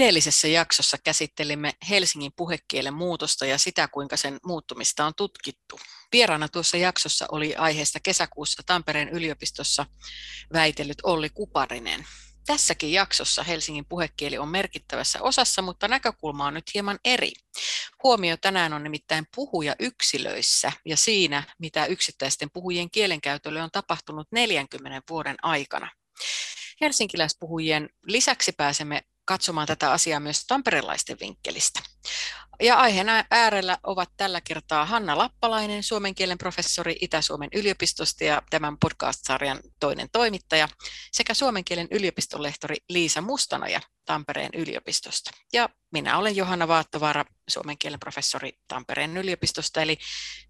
Edellisessä jaksossa käsittelimme Helsingin puhekielen muutosta ja sitä, kuinka sen muuttumista on tutkittu. Vieraana tuossa jaksossa oli aiheesta kesäkuussa Tampereen yliopistossa väitellyt Olli Kuparinen. Tässäkin jaksossa Helsingin puhekieli on merkittävässä osassa, mutta näkökulma on nyt hieman eri. Huomio tänään on nimittäin puhuja yksilöissä ja siinä, mitä yksittäisten puhujien kielenkäytölle on tapahtunut 40 vuoden aikana. Helsinkiläispuhujien lisäksi pääsemme katsomaan tätä asiaa myös tamperelaisten vinkkelistä. Ja aiheena äärellä ovat tällä kertaa Hanna Lappalainen, suomen kielen professori Itä-Suomen yliopistosta ja tämän podcast-sarjan toinen toimittaja, sekä suomen kielen yliopistolehtori Liisa Mustanoja Tampereen yliopistosta. Ja minä olen Johanna Vaattovaara, suomen kielen professori Tampereen yliopistosta, eli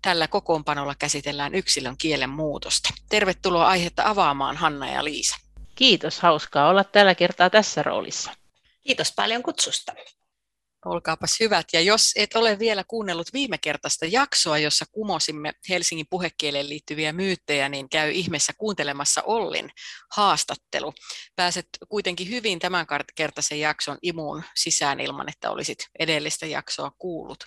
tällä kokoonpanolla käsitellään yksilön kielen muutosta. Tervetuloa aihetta avaamaan Hanna ja Liisa. Kiitos, hauskaa olla tällä kertaa tässä roolissa. Kiitos paljon kutsusta. Olkaapas hyvät. Ja jos et ole vielä kuunnellut viime kertaista jaksoa, jossa kumosimme Helsingin puhekieleen liittyviä myyttejä, niin käy ihmeessä kuuntelemassa Ollin haastattelu. Pääset kuitenkin hyvin tämän kertaisen jakson imuun sisään ilman, että olisit edellistä jaksoa kuullut.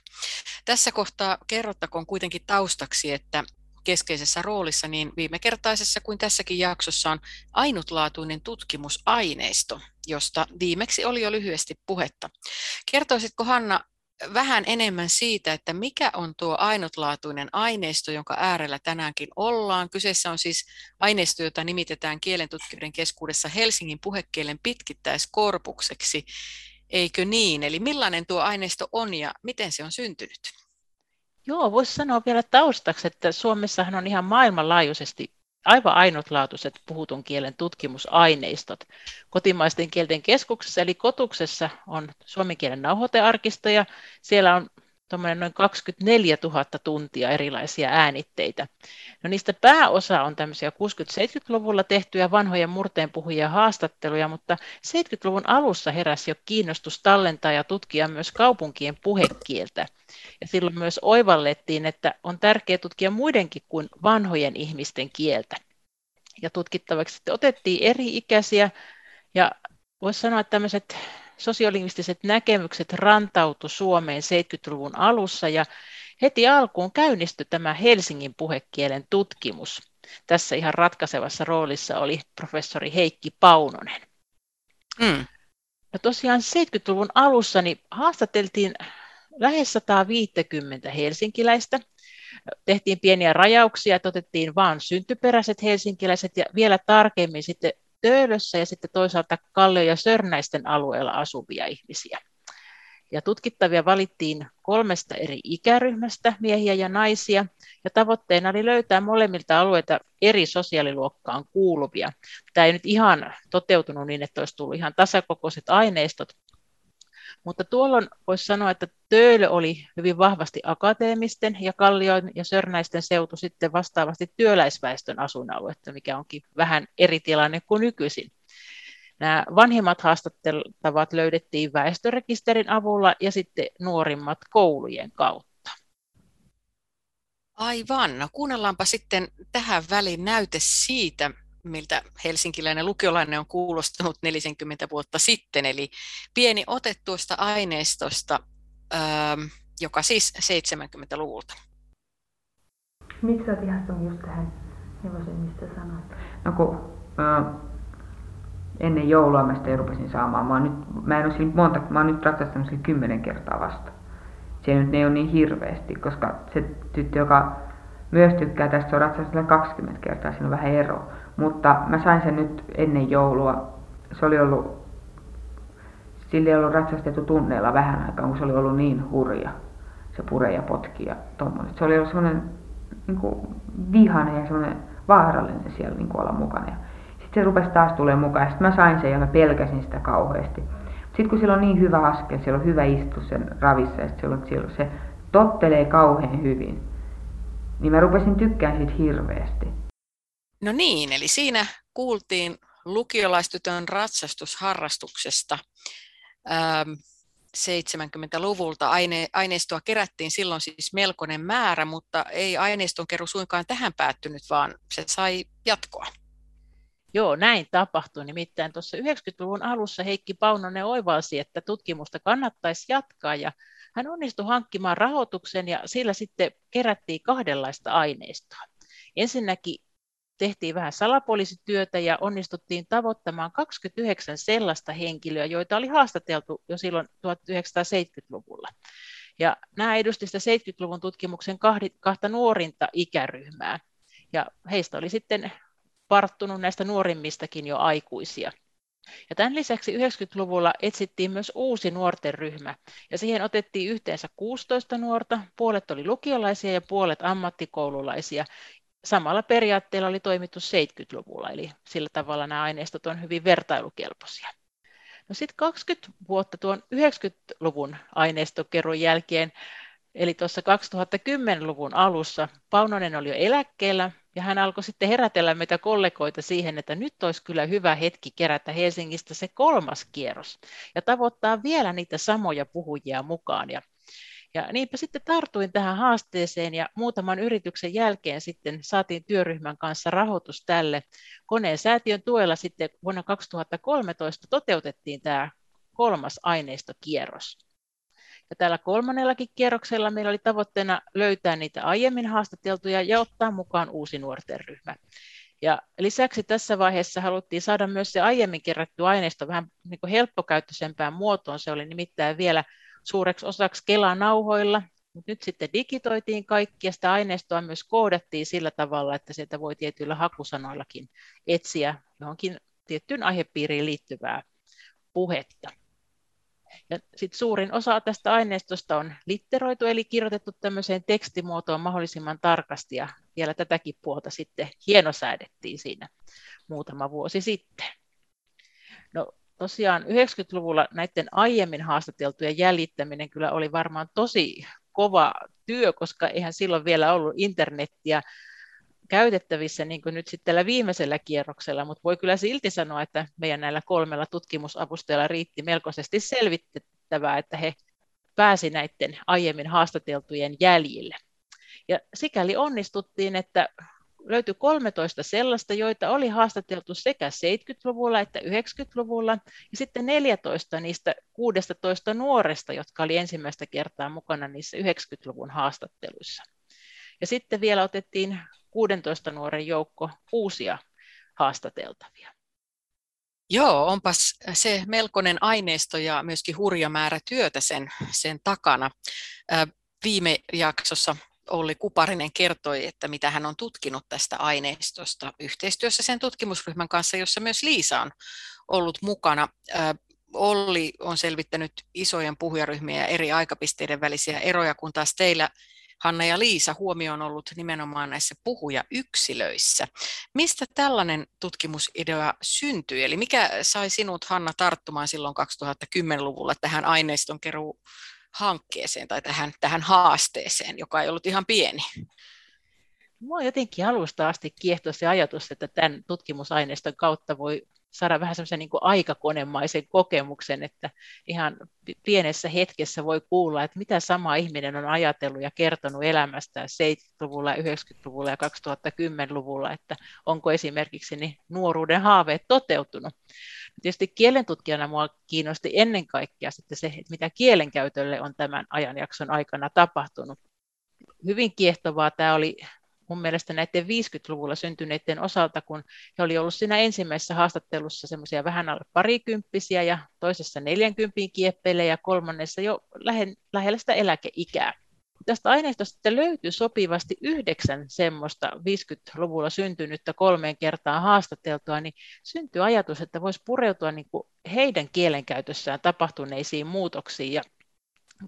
Tässä kohtaa kerrottakoon kuitenkin taustaksi, että keskeisessä roolissa niin viime kertaisessa kuin tässäkin jaksossa on ainutlaatuinen tutkimusaineisto, josta viimeksi oli jo lyhyesti puhetta. Kertoisitko Hanna vähän enemmän siitä, että mikä on tuo ainutlaatuinen aineisto, jonka äärellä tänäänkin ollaan. Kyseessä on siis aineisto, jota nimitetään kielentutkijoiden keskuudessa Helsingin puhekielen pitkittäiskorpukseksi. Eikö niin? Eli millainen tuo aineisto on ja miten se on syntynyt? Joo, voisi sanoa vielä taustaksi, että Suomessahan on ihan maailmanlaajuisesti aivan ainutlaatuiset puhutun kielen tutkimusaineistot. Kotimaisten kielten keskuksessa eli kotuksessa on suomen kielen nauhoitearkisto ja siellä on noin 24 000 tuntia erilaisia äänitteitä. No niistä pääosa on tämmöisiä 60-70-luvulla tehtyjä vanhoja murteenpuhujia haastatteluja, mutta 70-luvun alussa heräsi jo kiinnostus tallentaa ja tutkia myös kaupunkien puhekieltä. Ja silloin myös oivallettiin, että on tärkeää tutkia muidenkin kuin vanhojen ihmisten kieltä. Ja tutkittavaksi otettiin eri-ikäisiä ja voisi sanoa, että tämmöiset sosiolingvistiset näkemykset rantautu Suomeen 70-luvun alussa ja heti alkuun käynnistyi tämä Helsingin puhekielen tutkimus. Tässä ihan ratkaisevassa roolissa oli professori Heikki Paunonen. Mm. No tosiaan 70-luvun alussa niin haastateltiin lähes 150 helsinkiläistä. Tehtiin pieniä rajauksia, että otettiin vain syntyperäiset helsinkiläiset ja vielä tarkemmin sitten Töölössä ja sitten toisaalta Kallio- ja Sörnäisten alueella asuvia ihmisiä. Ja tutkittavia valittiin kolmesta eri ikäryhmästä, miehiä ja naisia, ja tavoitteena oli löytää molemmilta alueita eri sosiaaliluokkaan kuuluvia. Tämä ei nyt ihan toteutunut niin, että olisi tullut ihan tasakokoiset aineistot, mutta tuolloin voisi sanoa, että Töölö oli hyvin vahvasti akateemisten ja Kallion ja Sörnäisten seutu sitten vastaavasti työläisväestön asuinaluetta, mikä onkin vähän eri tilanne kuin nykyisin. Nämä vanhimmat haastatteltavat löydettiin väestörekisterin avulla ja sitten nuorimmat koulujen kautta. Aivan. No kuunnellaanpa sitten tähän väliin näyte siitä, miltä helsinkiläinen lukiolainen on kuulostanut 40 vuotta sitten. Eli pieni ote tuosta aineistosta, ähm, joka siis 70-luvulta. Miksi olet ihastunut just tähän hevoseen, mistä sanoit? No kun, äh, ennen joulua mä sitten rupesin saamaan. Mä, nyt, mä, en ole monta, mä oon nyt ratsastanut sillä kymmenen kertaa vasta. Se nyt ei ole niin hirveästi, koska se tyttö, joka myös tykkää tästä, se on ratsastanut 20 kertaa, siinä on vähän ero. Mutta mä sain sen nyt ennen joulua. Se oli ollut, sillä ei ollut ratsastettu tunneilla vähän aikaa, kun se oli ollut niin hurja. Se pure ja potki ja tommonen. Se oli ollut semmoinen niin vihane ja semmoinen vaarallinen siellä niin olla mukana. Ja sitten se rupesi taas tulemaan mukaan. Sitten mä sain sen ja mä pelkäsin sitä kauheasti. Sitten kun sillä on niin hyvä askel, siellä on hyvä istua sen ravissa ja siellä, siellä se tottelee kauhean hyvin, niin mä rupesin tykkään siitä hirveästi. No niin, eli siinä kuultiin lukiolaistytön ratsastusharrastuksesta. Ähm, 70-luvulta aine, aineistoa kerättiin silloin siis melkoinen määrä, mutta ei aineiston keru suinkaan tähän päättynyt, vaan se sai jatkoa. Joo, näin tapahtui. Nimittäin tuossa 90-luvun alussa Heikki Paunonen oivalsi, että tutkimusta kannattaisi jatkaa ja hän onnistui hankkimaan rahoituksen ja sillä sitten kerättiin kahdenlaista aineistoa. Ensinnäkin tehtiin vähän salapoliisityötä ja onnistuttiin tavoittamaan 29 sellaista henkilöä, joita oli haastateltu jo silloin 1970-luvulla. Ja nämä edustivat 70-luvun tutkimuksen kahta nuorinta ikäryhmää. Ja heistä oli sitten varttunut näistä nuorimmistakin jo aikuisia. Ja tämän lisäksi 90-luvulla etsittiin myös uusi nuorten ryhmä, ja siihen otettiin yhteensä 16 nuorta, puolet oli lukiolaisia ja puolet ammattikoululaisia. Samalla periaatteella oli toimittu 70-luvulla, eli sillä tavalla nämä aineistot on hyvin vertailukelpoisia. No sitten 20 vuotta tuon 90-luvun aineistokerron jälkeen, eli tuossa 2010-luvun alussa, Paunonen oli jo eläkkeellä, ja hän alkoi sitten herätellä meitä kollegoita siihen, että nyt olisi kyllä hyvä hetki kerätä Helsingistä se kolmas kierros ja tavoittaa vielä niitä samoja puhujia mukaan. Ja, ja niinpä sitten tartuin tähän haasteeseen ja muutaman yrityksen jälkeen sitten saatiin työryhmän kanssa rahoitus tälle. Koneen säätiön tuella sitten vuonna 2013 toteutettiin tämä kolmas aineistokierros. Ja tällä kolmannellakin kierroksella meillä oli tavoitteena löytää niitä aiemmin haastateltuja ja ottaa mukaan uusi nuorten ryhmä. Ja lisäksi tässä vaiheessa haluttiin saada myös se aiemmin kerätty aineisto vähän niin kuin helppokäyttöisempään muotoon. Se oli nimittäin vielä suureksi osaksi Kela-nauhoilla, mutta nyt sitten digitoitiin kaikki ja sitä aineistoa myös koodattiin sillä tavalla, että sieltä voi tietyillä hakusanoillakin etsiä johonkin tiettyyn aihepiiriin liittyvää puhetta. Ja sit suurin osa tästä aineistosta on litteroitu, eli kirjoitettu tämmöiseen tekstimuotoon mahdollisimman tarkasti, ja vielä tätäkin puolta sitten hienosäädettiin siinä muutama vuosi sitten. No tosiaan 90-luvulla näiden aiemmin haastateltujen jäljittäminen kyllä oli varmaan tosi kova työ, koska eihän silloin vielä ollut internettiä käytettävissä niin kuin nyt sitten tällä viimeisellä kierroksella, mutta voi kyllä silti sanoa, että meidän näillä kolmella tutkimusavustajalla riitti melkoisesti selvitettävää, että he pääsi näiden aiemmin haastateltujen jäljille. Ja sikäli onnistuttiin, että löytyi 13 sellaista, joita oli haastateltu sekä 70-luvulla että 90-luvulla, ja sitten 14 niistä 16 nuoresta, jotka oli ensimmäistä kertaa mukana niissä 90-luvun haastatteluissa. Ja sitten vielä otettiin 16 nuoren joukko uusia haastateltavia. Joo, onpas se melkoinen aineisto ja myöskin hurja määrä työtä sen, sen takana. Viime jaksossa Olli Kuparinen kertoi, että mitä hän on tutkinut tästä aineistosta yhteistyössä sen tutkimusryhmän kanssa, jossa myös Liisa on ollut mukana. Olli on selvittänyt isojen puhujaryhmien ja eri aikapisteiden välisiä eroja, kun taas teillä Hanna ja Liisa huomio on ollut nimenomaan näissä puhujayksilöissä. Mistä tällainen tutkimusidea syntyi? Eli mikä sai sinut, Hanna, tarttumaan silloin 2010-luvulla tähän aineistonkeruu hankkeeseen tai tähän, tähän haasteeseen, joka ei ollut ihan pieni? Mua jotenkin alusta asti kiehtoi se ajatus, että tämän tutkimusaineiston kautta voi saada vähän semmoisen niin aikakonemaisen kokemuksen, että ihan pienessä hetkessä voi kuulla, että mitä sama ihminen on ajatellut ja kertonut elämästään 70-luvulla, 90-luvulla ja 2010-luvulla, että onko esimerkiksi niin nuoruuden haaveet toteutunut. Tietysti kielentutkijana minua kiinnosti ennen kaikkea sitten se, että mitä kielenkäytölle on tämän ajanjakson aikana tapahtunut. Hyvin kiehtovaa tämä oli mun mielestä näiden 50-luvulla syntyneiden osalta, kun he oli ollut siinä ensimmäisessä haastattelussa semmoisia vähän alle parikymppisiä ja toisessa 40 kieppeille ja kolmannessa jo lähellä sitä eläkeikää. Tästä aineistosta löytyy sopivasti yhdeksän semmoista 50-luvulla syntynyttä kolmeen kertaan haastateltua, niin syntyy ajatus, että voisi pureutua niin kuin heidän kielenkäytössään tapahtuneisiin muutoksiin. Ja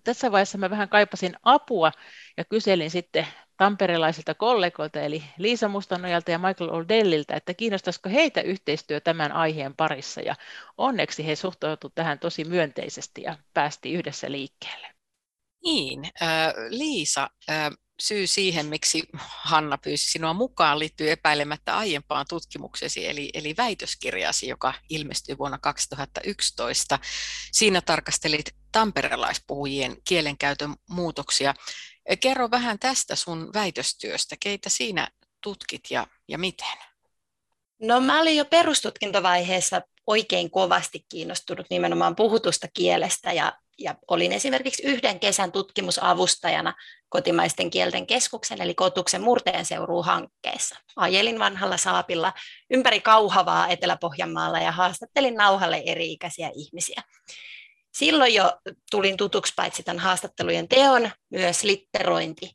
tässä vaiheessa mä vähän kaipasin apua ja kyselin sitten tamperelaisilta kollegoilta, eli Liisa Mustanojalta ja Michael Oldelliltä, että kiinnostaisiko heitä yhteistyö tämän aiheen parissa. Ja onneksi he suhtautuivat tähän tosi myönteisesti ja päästiin yhdessä liikkeelle. Niin, äh, Liisa, äh, syy siihen, miksi Hanna pyysi sinua mukaan, liittyy epäilemättä aiempaan tutkimuksesi, eli, eli väitöskirjasi, joka ilmestyi vuonna 2011. Siinä tarkastelit tamperelaispuhujien kielenkäytön muutoksia. Kerro vähän tästä sun väitöstyöstä. Keitä siinä tutkit ja, ja miten? No mä olin jo perustutkintovaiheessa oikein kovasti kiinnostunut nimenomaan puhutusta kielestä ja ja olin esimerkiksi yhden kesän tutkimusavustajana kotimaisten kielten keskuksen eli Kotuksen murteen hankkeessa. Ajelin vanhalla saapilla ympäri kauhavaa Etelä-Pohjanmaalla ja haastattelin nauhalle eri-ikäisiä ihmisiä. Silloin jo tulin tutuksi paitsi tämän haastattelujen teon, myös litterointi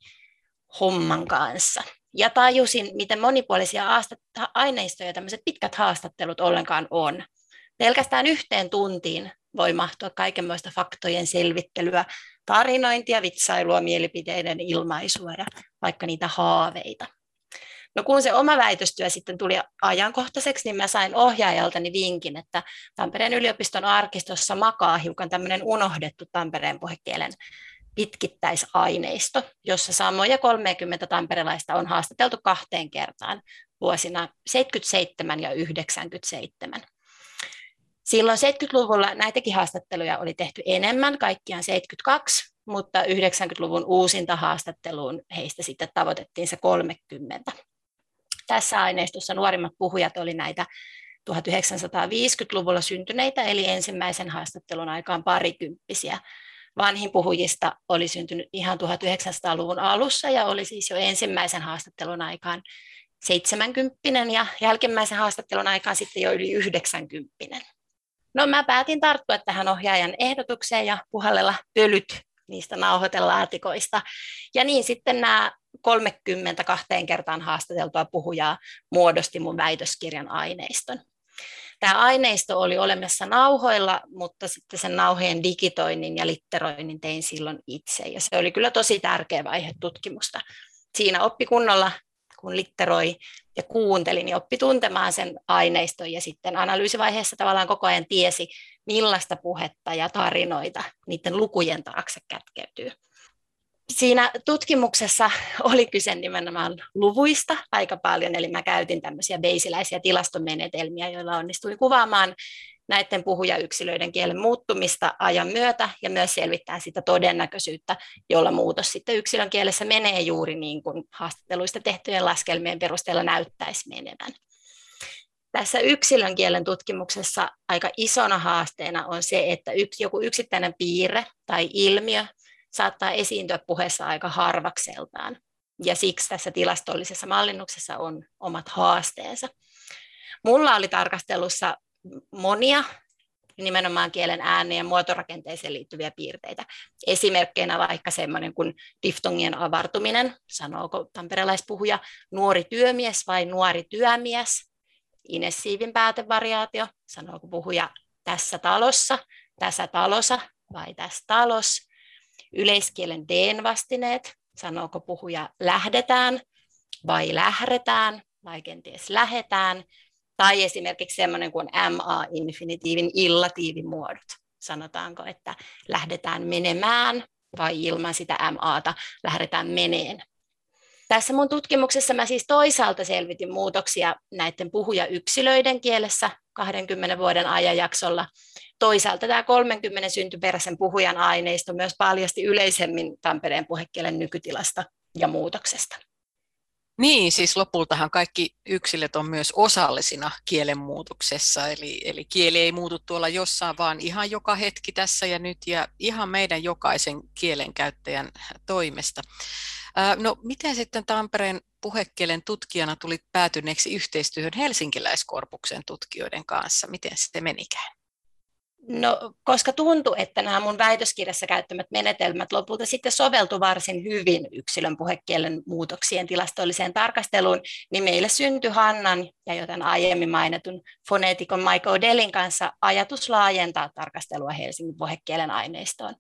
homman kanssa. Ja tajusin, miten monipuolisia aineistoja tämmöiset pitkät haastattelut ollenkaan on. Pelkästään yhteen tuntiin voi mahtua kaikenmoista faktojen selvittelyä, tarinointia, vitsailua, mielipiteiden ilmaisua ja vaikka niitä haaveita. No kun se oma väitöstyö sitten tuli ajankohtaiseksi, niin mä sain ohjaajaltani vinkin, että Tampereen yliopiston arkistossa makaa hiukan tämmöinen unohdettu Tampereen puhekielen pitkittäisaineisto, jossa samoja 30 tamperelaista on haastateltu kahteen kertaan vuosina 77 ja 97. Silloin 70-luvulla näitäkin haastatteluja oli tehty enemmän, kaikkiaan 72, mutta 90-luvun uusinta haastatteluun heistä sitten tavoitettiin se 30. Tässä aineistossa nuorimmat puhujat oli näitä 1950-luvulla syntyneitä, eli ensimmäisen haastattelun aikaan parikymppisiä. Vanhin puhujista oli syntynyt ihan 1900-luvun alussa ja oli siis jo ensimmäisen haastattelun aikaan 70 ja jälkimmäisen haastattelun aikaan sitten jo yli 90. No mä päätin tarttua tähän ohjaajan ehdotukseen ja puhallella pölyt niistä nauhoitelaatikoista. Ja niin sitten nämä 32 kertaan haastateltua puhujaa muodosti mun väitöskirjan aineiston. Tämä aineisto oli olemassa nauhoilla, mutta sitten sen nauhojen digitoinnin ja litteroinnin tein silloin itse. Ja se oli kyllä tosi tärkeä vaihe tutkimusta. Siinä oppi kunnolla kun litteroi ja kuunteli, niin oppi tuntemaan sen aineiston ja sitten analyysivaiheessa tavallaan koko ajan tiesi, millaista puhetta ja tarinoita niiden lukujen taakse kätkeytyy. Siinä tutkimuksessa oli kyse nimenomaan luvuista aika paljon, eli mä käytin tämmöisiä beisiläisiä tilastomenetelmiä, joilla onnistuin kuvaamaan näiden puhujayksilöiden kielen muuttumista ajan myötä ja myös selvittää sitä todennäköisyyttä, jolla muutos sitten yksilön kielessä menee juuri niin kuin haastatteluista tehtyjen laskelmien perusteella näyttäisi menevän. Tässä yksilön kielen tutkimuksessa aika isona haasteena on se, että yksi, joku yksittäinen piirre tai ilmiö saattaa esiintyä puheessa aika harvakseltaan. Ja siksi tässä tilastollisessa mallinnuksessa on omat haasteensa. Mulla oli tarkastelussa monia nimenomaan kielen ääneen ja muotorakenteeseen liittyviä piirteitä. Esimerkkeinä vaikka semmoinen kuin diftongien avartuminen, sanooko tamperelaispuhuja nuori työmies vai nuori työmies, inessiivin päätevariaatio, sanooko puhuja tässä talossa, tässä talossa vai tässä talos, yleiskielen D-vastineet, sanooko puhuja lähdetään vai lähdetään vai kenties lähetään, tai esimerkiksi semmoinen kuin MA-infinitiivin illatiivimuodot. Sanotaanko, että lähdetään menemään vai ilman sitä MAta lähdetään meneen. Tässä mun tutkimuksessa mä siis toisaalta selvitin muutoksia näiden puhujayksilöiden kielessä 20 vuoden ajanjaksolla. Toisaalta tämä 30 syntyperäisen puhujan aineisto myös paljasti yleisemmin Tampereen puhekielen nykytilasta ja muutoksesta. Niin, siis lopultahan kaikki yksilöt on myös osallisina kielenmuutoksessa, eli, eli kieli ei muutu tuolla jossain, vaan ihan joka hetki tässä ja nyt ja ihan meidän jokaisen kielenkäyttäjän toimesta. No miten sitten Tampereen puhekielen tutkijana tulit päätyneeksi yhteistyöhön helsinkiläiskorpuksen tutkijoiden kanssa? Miten se menikään? No, koska tuntui, että nämä mun väitöskirjassa käyttämät menetelmät lopulta sitten soveltu varsin hyvin yksilön puhekielen muutoksien tilastolliseen tarkasteluun, niin meille syntyi Hannan ja joten aiemmin mainitun foneetikon Mike Odellin kanssa ajatus laajentaa tarkastelua Helsingin puhekielen aineistoon.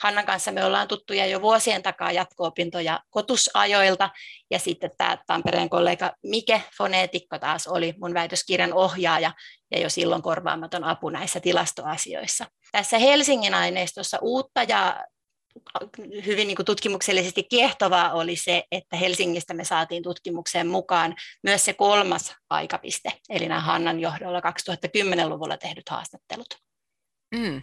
Hannan kanssa me ollaan tuttuja jo vuosien takaa jatko-opintoja kotusajoilta, ja sitten tämä Tampereen kollega Mike Foneetikko taas oli mun väitöskirjan ohjaaja, ja jo silloin korvaamaton apu näissä tilastoasioissa. Tässä Helsingin aineistossa uutta ja hyvin niin kuin tutkimuksellisesti kiehtovaa oli se, että Helsingistä me saatiin tutkimukseen mukaan myös se kolmas aikapiste, eli nämä Hannan johdolla 2010-luvulla tehdyt haastattelut. Mm,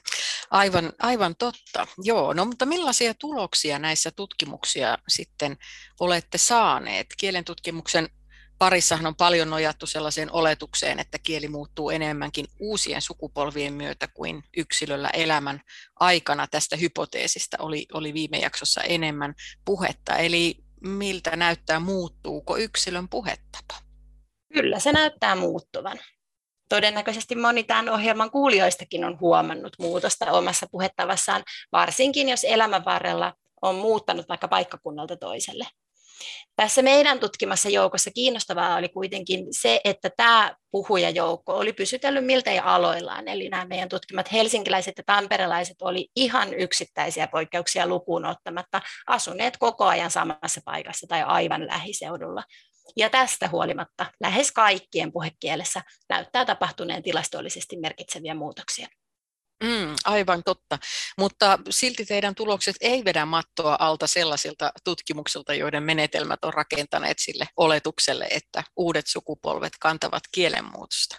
aivan, aivan totta. Joo, no mutta millaisia tuloksia näissä tutkimuksia sitten olette saaneet? Kielen tutkimuksen parissahan on paljon nojattu sellaiseen oletukseen, että kieli muuttuu enemmänkin uusien sukupolvien myötä kuin yksilöllä elämän aikana. Tästä hypoteesista oli, oli viime jaksossa enemmän puhetta. Eli miltä näyttää, muuttuuko yksilön puhetapa? Kyllä se näyttää muuttuvan. Todennäköisesti moni tämän ohjelman kuulijoistakin on huomannut muutosta omassa puhetavassaan, varsinkin jos elämän varrella on muuttanut vaikka paikkakunnalta toiselle. Tässä meidän tutkimassa joukossa kiinnostavaa oli kuitenkin se, että tämä puhujajoukko oli pysytellyt miltei aloillaan. Eli nämä meidän tutkimat helsinkiläiset ja tamperelaiset oli ihan yksittäisiä poikkeuksia lukuun ottamatta asuneet koko ajan samassa paikassa tai aivan lähiseudulla. Ja tästä huolimatta lähes kaikkien puhekielessä näyttää tapahtuneen tilastollisesti merkitseviä muutoksia. Mm, aivan totta, mutta silti teidän tulokset ei vedä mattoa alta sellaisilta tutkimuksilta, joiden menetelmät on rakentaneet sille oletukselle, että uudet sukupolvet kantavat kielenmuutosta.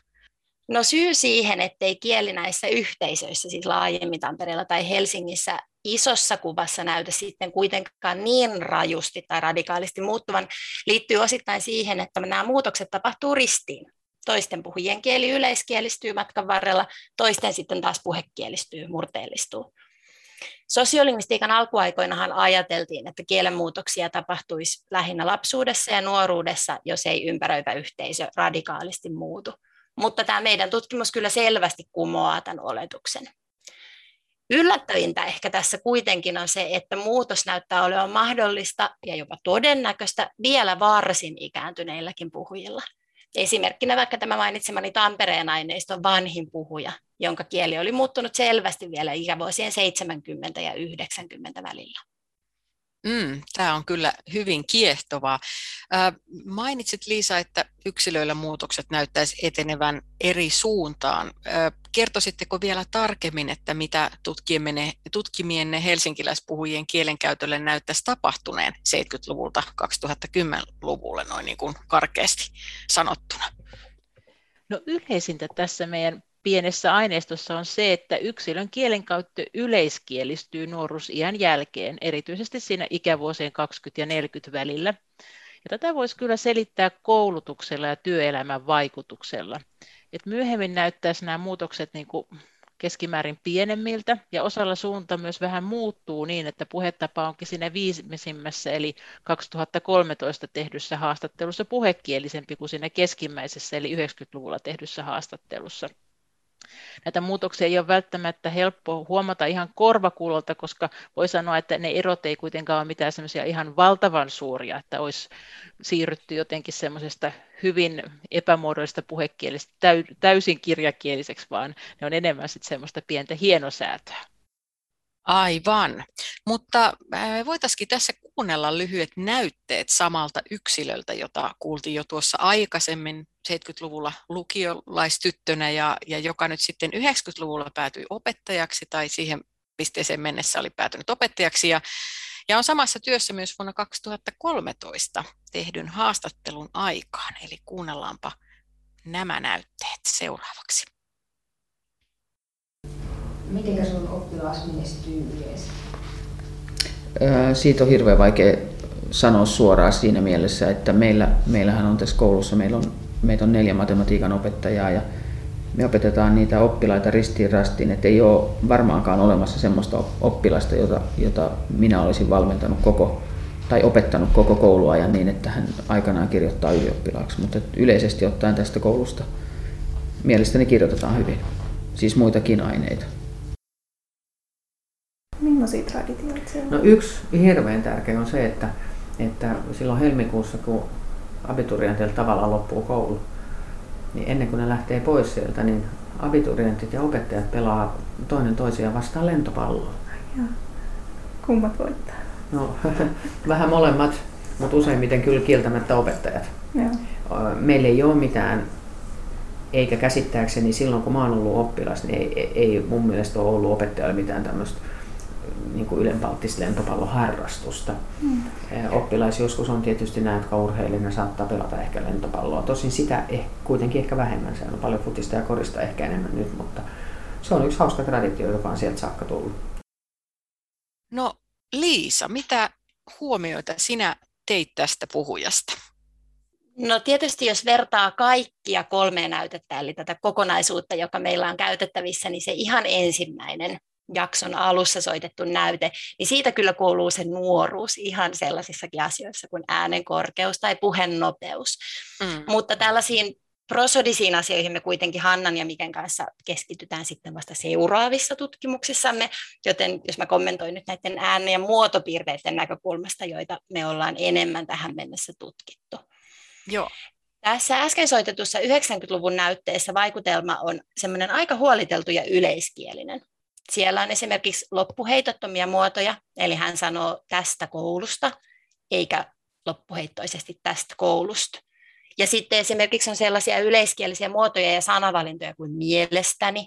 No syy siihen, ettei kieli näissä yhteisöissä, siis laajemmin Tampereella tai Helsingissä, isossa kuvassa näytä sitten kuitenkaan niin rajusti tai radikaalisti muuttuvan, liittyy osittain siihen, että nämä muutokset tapahtuu ristiin. Toisten puhujien kieli yleiskielistyy matkan varrella, toisten sitten taas puhekielistyy, murteellistuu. Sosiolingvistiikan alkuaikoinahan ajateltiin, että kielenmuutoksia tapahtuisi lähinnä lapsuudessa ja nuoruudessa, jos ei ympäröivä yhteisö radikaalisti muutu. Mutta tämä meidän tutkimus kyllä selvästi kumoaa tämän oletuksen. Yllättävintä ehkä tässä kuitenkin on se, että muutos näyttää olevan mahdollista ja jopa todennäköistä vielä varsin ikääntyneilläkin puhujilla. Esimerkkinä vaikka tämä mainitsemani Tampereen aineiston vanhin puhuja, jonka kieli oli muuttunut selvästi vielä ikävuosien 70 ja 90 välillä. Mm, tämä on kyllä hyvin kiehtovaa. Mainitsit Liisa, että yksilöillä muutokset näyttäisi etenevän eri suuntaan. Äh, kertoisitteko vielä tarkemmin, että mitä tutkimienne, tutkimienne helsinkiläispuhujien kielenkäytölle näyttäisi tapahtuneen 70-luvulta 2010-luvulle noin niin kuin karkeasti sanottuna? No yleisintä tässä meidän pienessä aineistossa on se, että yksilön kielenkäyttö yleiskielistyy nuoruusiän jälkeen, erityisesti siinä ikävuosien 20 ja 40 välillä. Ja tätä voisi kyllä selittää koulutuksella ja työelämän vaikutuksella. Et myöhemmin näyttäisi nämä muutokset niin kuin keskimäärin pienemmiltä ja osalla suunta myös vähän muuttuu niin, että puhetapa onkin siinä viimeisimmässä eli 2013 tehdyssä haastattelussa puhekielisempi kuin siinä keskimmäisessä eli 90-luvulla tehdyssä haastattelussa. Näitä muutoksia ei ole välttämättä helppo huomata ihan korvakuulolta, koska voi sanoa, että ne erot ei kuitenkaan ole mitään semmoisia ihan valtavan suuria, että olisi siirrytty jotenkin semmoisesta hyvin epämuodollista puhekielistä täysin kirjakieliseksi, vaan ne on enemmän sitten semmoista pientä hienosäätöä. Aivan, mutta voitaisiin tässä kuunnella lyhyet näytteet samalta yksilöltä, jota kuultiin jo tuossa aikaisemmin 70-luvulla lukiolaistyttönä ja, ja joka nyt sitten 90-luvulla päätyi opettajaksi tai siihen pisteeseen mennessä oli päätynyt opettajaksi ja, ja on samassa työssä myös vuonna 2013 tehdyn haastattelun aikaan. Eli kuunnellaanpa nämä näytteet seuraavaksi. Miten sun oppilas menestyy yleensä? Siitä on hirveän vaikea sanoa suoraan siinä mielessä, että meillä, meillähän on tässä koulussa, meillä on, meitä on neljä matematiikan opettajaa ja me opetetaan niitä oppilaita ristiin rastiin, että ei ole varmaankaan olemassa semmoista oppilasta, jota, jota minä olisin valmentanut koko tai opettanut koko kouluajan niin, että hän aikanaan kirjoittaa ylioppilaaksi, mutta yleisesti ottaen tästä koulusta mielestäni kirjoitetaan hyvin, siis muitakin aineita. Millaisia traditioita siellä No yksi hirveän tärkeä on se, että, että silloin helmikuussa, kun abiturienteilta tavallaan loppuu koulu, niin ennen kuin ne lähtee pois sieltä, niin abiturientit ja opettajat pelaa toinen toisiaan vastaan lentopalloa. Ja kummat voittaa? No, vähän molemmat, mutta useimmiten kyllä kieltämättä opettajat. Joo. Meillä ei ole mitään, eikä käsittääkseni silloin kun mä oon ollut oppilas, niin ei, ei mun mielestä ole ollut opettajalle mitään tämmöistä niin kuin ylenpalttista lentopalloharrastusta. Mm. Oppilais joskus on tietysti nämä, jotka urheilina saattaa pelata ehkä lentopalloa. Tosin sitä eh, kuitenkin ehkä vähemmän. Se on paljon futista ja korista ehkä enemmän nyt, mutta se on yksi hauska traditio, joka on sieltä saakka tullut. No Liisa, mitä huomioita sinä teit tästä puhujasta? No tietysti jos vertaa kaikkia kolmea näytettä, eli tätä kokonaisuutta, joka meillä on käytettävissä, niin se ihan ensimmäinen jakson alussa soitettu näyte, niin siitä kyllä kuuluu se nuoruus ihan sellaisissakin asioissa kuin äänen korkeus tai puheen nopeus. Mm. Mutta tällaisiin prosodisiin asioihin me kuitenkin Hannan ja Miken kanssa keskitytään sitten vasta seuraavissa tutkimuksissamme, joten jos mä kommentoin nyt näiden äänen ja muotopiirteiden näkökulmasta, joita me ollaan enemmän tähän mennessä tutkittu. Joo. Tässä äsken soitetussa 90-luvun näytteessä vaikutelma on semmoinen aika huoliteltu ja yleiskielinen. Siellä on esimerkiksi loppuheitottomia muotoja, eli hän sanoo tästä koulusta, eikä loppuheittoisesti tästä koulusta. Ja sitten esimerkiksi on sellaisia yleiskielisiä muotoja ja sanavalintoja kuin mielestäni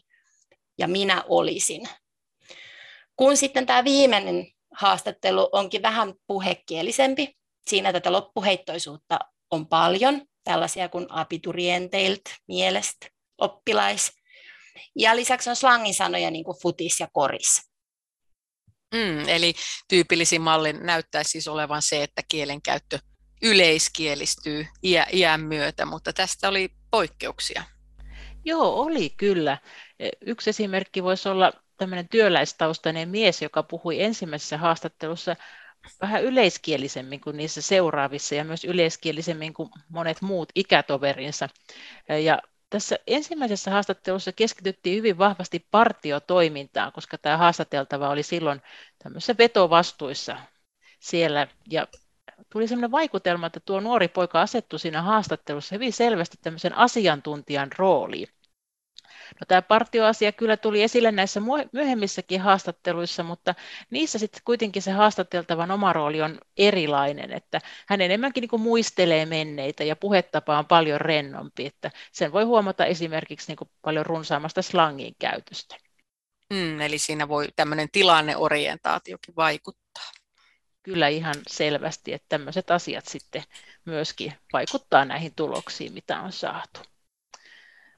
ja minä olisin. Kun sitten tämä viimeinen haastattelu onkin vähän puhekielisempi, siinä tätä loppuheittoisuutta on paljon, tällaisia kuin abiturienteilt, mielestä, oppilais, ja lisäksi on slangin sanoja niin kuin futis ja koris. Mm, eli tyypillisin malli näyttäisi siis olevan se, että kielenkäyttö yleiskielistyy iä, iän myötä, mutta tästä oli poikkeuksia. Joo, oli kyllä. E, yksi esimerkki voisi olla tämmöinen työläistaustainen mies, joka puhui ensimmäisessä haastattelussa vähän yleiskielisemmin kuin niissä seuraavissa ja myös yleiskielisemmin kuin monet muut ikätoverinsa. E, ja tässä ensimmäisessä haastattelussa keskityttiin hyvin vahvasti partiotoimintaan, koska tämä haastateltava oli silloin tämmöisissä vetovastuissa siellä. Ja tuli sellainen vaikutelma, että tuo nuori poika asettui siinä haastattelussa hyvin selvästi tämmöisen asiantuntijan rooliin. No, tämä partioasia kyllä tuli esille näissä myöhemmissäkin haastatteluissa, mutta niissä sitten kuitenkin se haastateltavan oma rooli on erilainen, että hän enemmänkin niin kuin muistelee menneitä ja puhetapa on paljon rennompi, että sen voi huomata esimerkiksi niin kuin paljon runsaamasta slangin käytöstä. Mm, eli siinä voi tämmöinen tilanneorientaatiokin vaikuttaa. Kyllä ihan selvästi, että tämmöiset asiat sitten myöskin vaikuttaa näihin tuloksiin, mitä on saatu.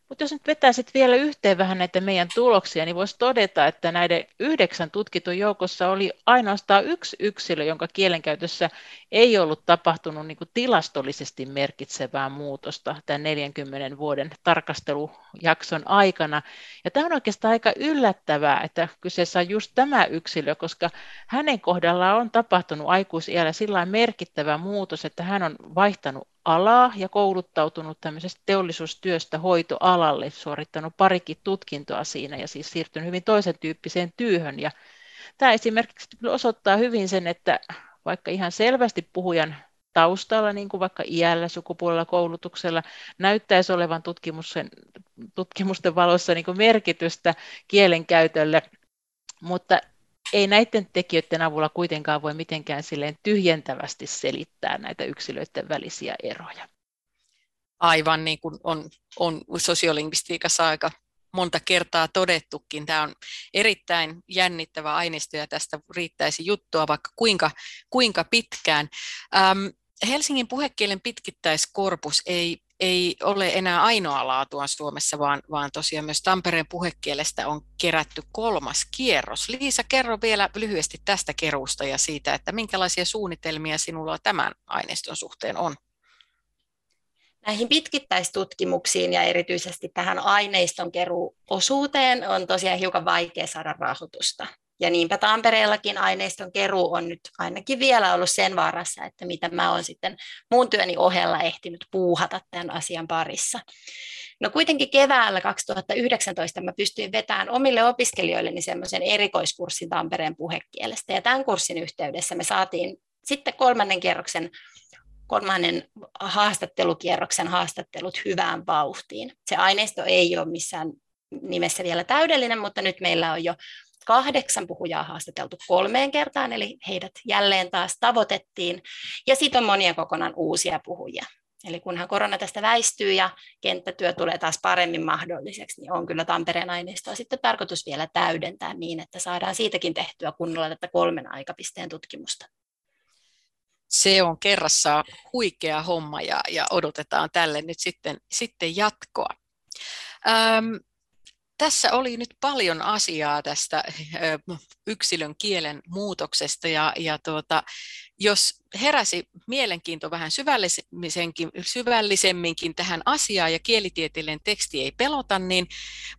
Mutta jos nyt vetää sitten vielä yhteen vähän näitä meidän tuloksia, niin voisi todeta, että näiden yhdeksän tutkitun joukossa oli ainoastaan yksi yksilö, jonka kielenkäytössä ei ollut tapahtunut niin kuin tilastollisesti merkitsevää muutosta tämän 40 vuoden tarkastelujakson aikana. Ja tämä on oikeastaan aika yllättävää, että kyseessä on just tämä yksilö, koska hänen kohdallaan on tapahtunut aikuisiällä sillä merkittävä muutos, että hän on vaihtanut alaa ja kouluttautunut tämmöisestä teollisuustyöstä hoitoalalle, suorittanut parikin tutkintoa siinä ja siis siirtynyt hyvin toisen tyyppiseen työhön. Ja tämä esimerkiksi osoittaa hyvin sen, että vaikka ihan selvästi puhujan taustalla, niin kuin vaikka iällä, sukupuolella, koulutuksella, näyttäisi olevan tutkimusten valossa niin kuin merkitystä kielenkäytölle, mutta ei näiden tekijöiden avulla kuitenkaan voi mitenkään silleen tyhjentävästi selittää näitä yksilöiden välisiä eroja. Aivan niin kuin on, on sosiolingvistiikassa aika monta kertaa todettukin. Tämä on erittäin jännittävä aineisto ja tästä riittäisi juttua vaikka kuinka, kuinka pitkään. Ähm, Helsingin puhekielen pitkittäiskorpus ei ei ole enää ainoa laatua Suomessa, vaan, vaan tosiaan myös Tampereen puhekielestä on kerätty kolmas kierros. Liisa, kerro vielä lyhyesti tästä keruusta ja siitä, että minkälaisia suunnitelmia sinulla tämän aineiston suhteen on? Näihin pitkittäistutkimuksiin ja erityisesti tähän aineiston keruuosuuteen on tosiaan hiukan vaikea saada rahoitusta. Ja niinpä Tampereellakin aineiston keruu on nyt ainakin vielä ollut sen varassa, että mitä mä oon sitten muun työni ohella ehtinyt puuhata tämän asian parissa. No kuitenkin keväällä 2019 mä pystyin vetämään omille opiskelijoilleni semmoisen erikoiskurssin Tampereen puhekielestä. Ja tämän kurssin yhteydessä me saatiin sitten kolmannen kerroksen kolmannen haastattelukierroksen haastattelut hyvään vauhtiin. Se aineisto ei ole missään nimessä vielä täydellinen, mutta nyt meillä on jo kahdeksan puhujaa haastateltu kolmeen kertaan, eli heidät jälleen taas tavoitettiin. Ja sitten on monia kokonaan uusia puhujia. Eli kunhan korona tästä väistyy ja kenttätyö tulee taas paremmin mahdolliseksi, niin on kyllä Tampereen aineistoa sitten tarkoitus vielä täydentää niin, että saadaan siitäkin tehtyä kunnolla tätä kolmen aikapisteen tutkimusta. Se on kerrassaan huikea homma ja, ja odotetaan tälle nyt sitten, sitten jatkoa. Öm, tässä oli nyt paljon asiaa tästä yksilön kielen muutoksesta ja, ja tuota, jos heräsi mielenkiinto vähän syvällisemminkin, syvällisemminkin tähän asiaan ja kielitieteellinen teksti ei pelota, niin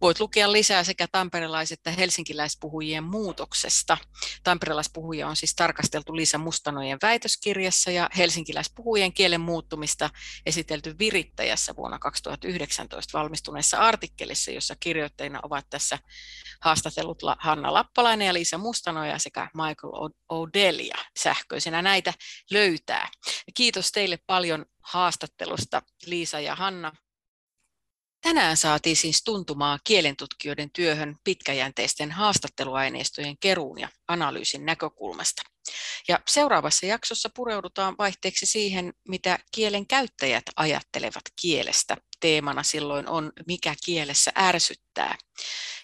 voit lukea lisää sekä tamperelais- että helsinkiläispuhujien muutoksesta. Tamperelaispuhujia on siis tarkasteltu Liisa Mustanojen väitöskirjassa ja helsinkiläispuhujien kielen muuttumista esitelty Virittäjässä vuonna 2019 valmistuneessa artikkelissa, jossa kirjoittajina ovat tässä haastatellut Hanna Lappalainen ja Liisa Mustanoja sekä Michael O'Delia sähköisenä näitä löytää. Kiitos teille paljon haastattelusta Liisa ja Hanna. Tänään saatiin siis tuntumaa kielentutkijoiden työhön pitkäjänteisten haastatteluaineistojen keruun ja analyysin näkökulmasta. Ja seuraavassa jaksossa pureudutaan vaihteeksi siihen, mitä kielen käyttäjät ajattelevat kielestä. Teemana silloin on, mikä kielessä ärsyttää.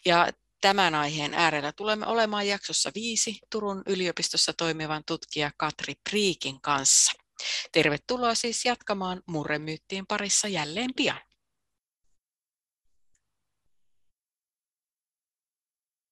Ja Tämän aiheen äärellä tulemme olemaan jaksossa viisi Turun yliopistossa toimivan tutkija Katri Priikin kanssa. Tervetuloa siis jatkamaan murremyyttien parissa jälleen pian.